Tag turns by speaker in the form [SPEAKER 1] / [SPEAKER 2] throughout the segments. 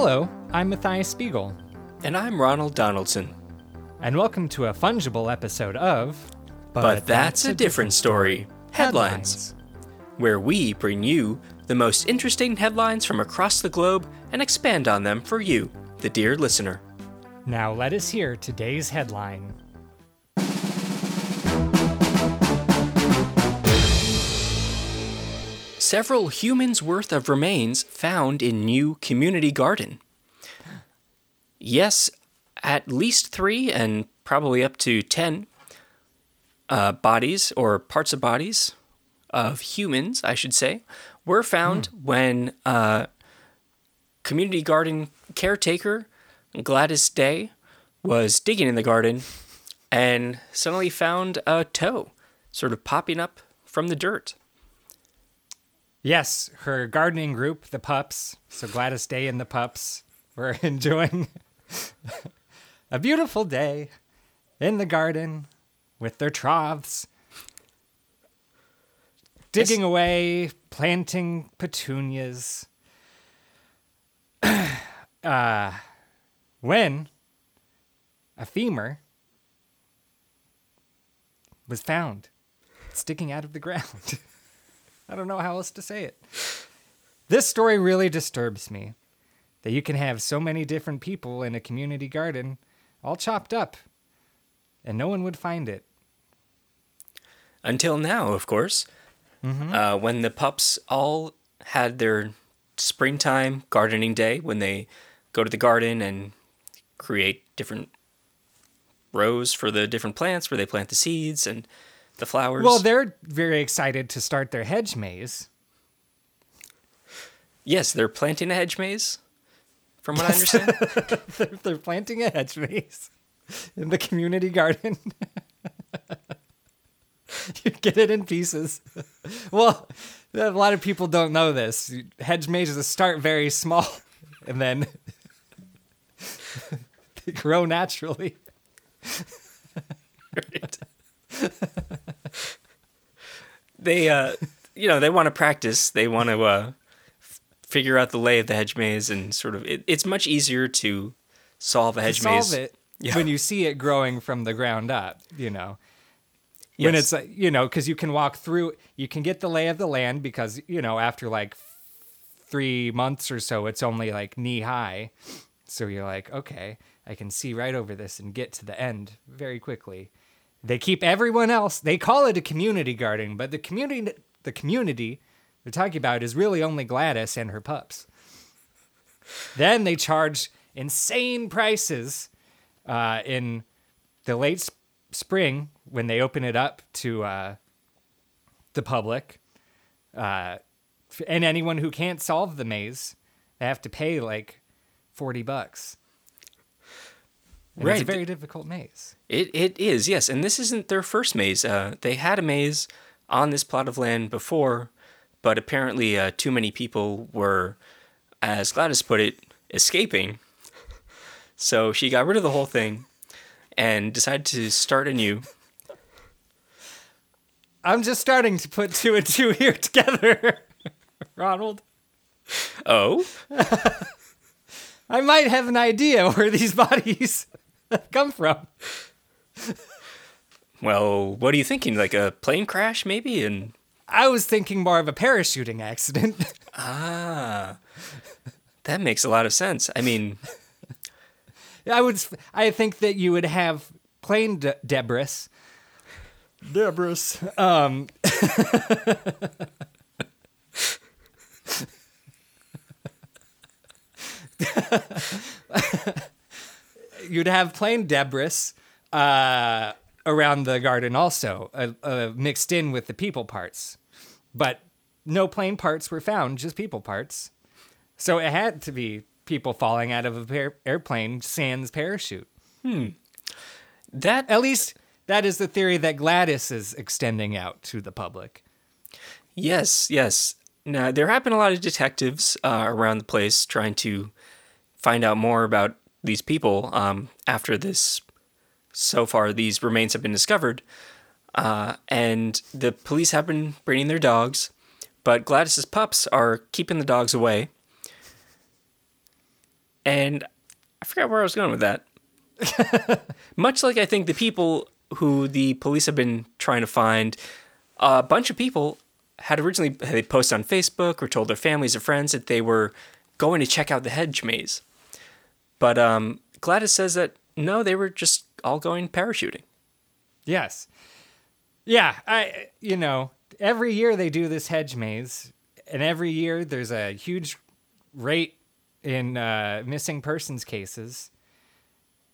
[SPEAKER 1] Hello, I'm Matthias Spiegel,
[SPEAKER 2] And I'm Ronald Donaldson.
[SPEAKER 1] and welcome to a fungible episode of.
[SPEAKER 2] But, that's, a different story. Headlines, where we bring you the most interesting headlines from across the globe and expand on them for you, the dear listener.
[SPEAKER 1] Now let us hear today's headline.
[SPEAKER 2] Several humans' worth of remains found in new community garden. Yes, at least three and probably up to ten uh, bodies or parts of bodies of humans, I should say, were found when uh, community garden caretaker Gladys Day was digging in the garden and suddenly found a toe sort of popping up from the dirt.
[SPEAKER 1] Yes, her gardening group, the pups, so Gladys Day and the pups, were enjoying a beautiful day in the garden with their troughs, digging away, planting petunias. uh, when a femur was found sticking out of the ground. I don't know how else to say it. This story really disturbs me that you can have so many different people in a community garden all chopped up and no one would find it.
[SPEAKER 2] Until now, of course, uh, when the pups all had their springtime gardening day, when they go to the garden and create different rows for the different plants where they plant the seeds and the flowers.
[SPEAKER 1] Well, they're very excited to start their hedge maze.
[SPEAKER 2] yes, they're planting a hedge maze, from what I understand.
[SPEAKER 1] They're, they're planting a hedge maze in the community garden. you get it in pieces. Well, a lot of people don't know this. Hedge mazes start very small and then they grow naturally.
[SPEAKER 2] they, uh, you know, they want to practice. They want to uh, f- figure out the lay of the hedge maze and sort of. It, it's much easier to solve a hedge
[SPEAKER 1] solve
[SPEAKER 2] maze.
[SPEAKER 1] it
[SPEAKER 2] Yeah.
[SPEAKER 1] when you see it growing from the ground up, you know. When
[SPEAKER 2] Yes.
[SPEAKER 1] it's uh, you know, because you can walk through, you can get the lay of the land because you know after like three months or so, it's only like knee high, so you're like, okay, I can see right over this and get to the end very quickly. They keep everyone else. They call it a community garden, but the community, the community they're talking about is really only Gladys and her pups. Then they charge insane prices uh, in the late s- spring when they open it up to uh, the public. Uh, and anyone who can't solve the maze, they have to pay like 40 bucks. And It's a very difficult maze.
[SPEAKER 2] It it is yes, and this isn't their first maze. Uh, they had a maze on this plot of land before, but apparently uh, too many people were, as Gladys put it, escaping. So she got rid of the whole thing, and decided to start anew.
[SPEAKER 1] I'm just starting to put two and two here together, Ronald.
[SPEAKER 2] Oh,
[SPEAKER 1] I might have an idea where these bodies have come from.
[SPEAKER 2] well, what are you thinking? Like a plane crash, maybe? And
[SPEAKER 1] I was thinking more of a parachuting accident.
[SPEAKER 2] ah, that makes a lot of sense. I mean,
[SPEAKER 1] I would. I think that you would have plane de- debris. Debris. Um. You'd have plane debris uh, around the garden, also uh, uh, mixed in with the people parts, but no plane parts were found, just people parts. So it had to be people falling out of a par- airplane sans parachute. Hmm.
[SPEAKER 2] that
[SPEAKER 1] At least that is the theory that Gladys is extending out to the public.
[SPEAKER 2] Yes, yes. Now there have been a lot of detectives uh, around the place trying to find out more about these people um, after this. So far, these remains have been discovered, uh, and the police have been bringing their dogs, but Gladys's pups are keeping the dogs away. And I forgot where I was going with that. Much like I think the people who the police have been trying to find, a bunch of people had originally they posted on Facebook or told their families or friends that they were going to check out the hedge maze. But um, Gladys says that no, they were just all going parachuting.
[SPEAKER 1] Yes. Yeah, I you know, every year they do this hedge maze and every year there's a huge rate in uh, missing persons cases.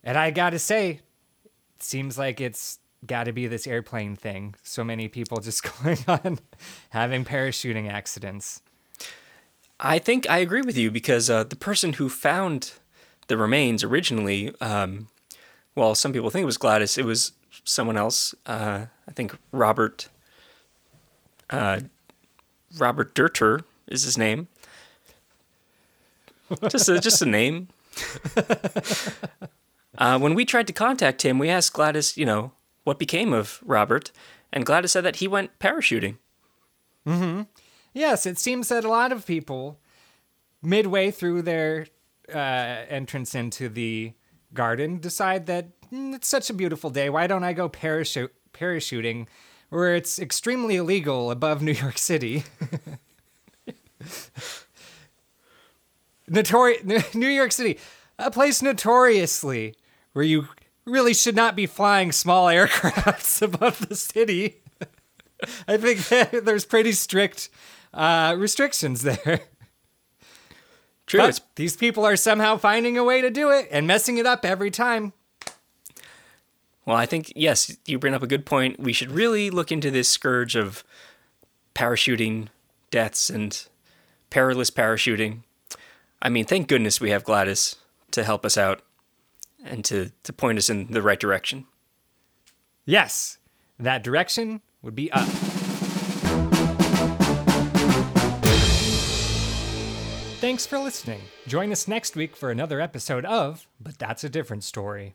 [SPEAKER 1] And I got to say, it seems like it's got to be this airplane thing. So many people just going on having parachuting accidents.
[SPEAKER 2] I think I agree with you because uh, the person who found the remains originally, um, well, some people think it was Gladys. It was someone else. Uh, I think Robert. Uh, Robert Durter is his name. just a, just a name. uh, when we tried to contact him, we asked Gladys, you know, what became of Robert, and Gladys said that he went parachuting.
[SPEAKER 1] Mm-hmm. Yes, it seems that a lot of people, midway through their uh, entrance into the garden, decide that mm, it's such a beautiful day. Why don't I go parachute parachuting, where it's extremely illegal above New York City? Notori- New York City, a place notoriously where you really should not be flying small aircrafts above the city. I think there's pretty strict uh, restrictions there.
[SPEAKER 2] True.
[SPEAKER 1] But these people are somehow finding a way to do it and messing it up every time.
[SPEAKER 2] Well, I think, yes, you bring up a good point. We should really look into this scourge of parachuting deaths and perilous parachuting. I mean, thank goodness we have Gladys to help us out and to, to point us in the right direction.
[SPEAKER 1] Yes, that direction would be up. Thanks for listening. Join us next week for another episode of But That's a Different Story.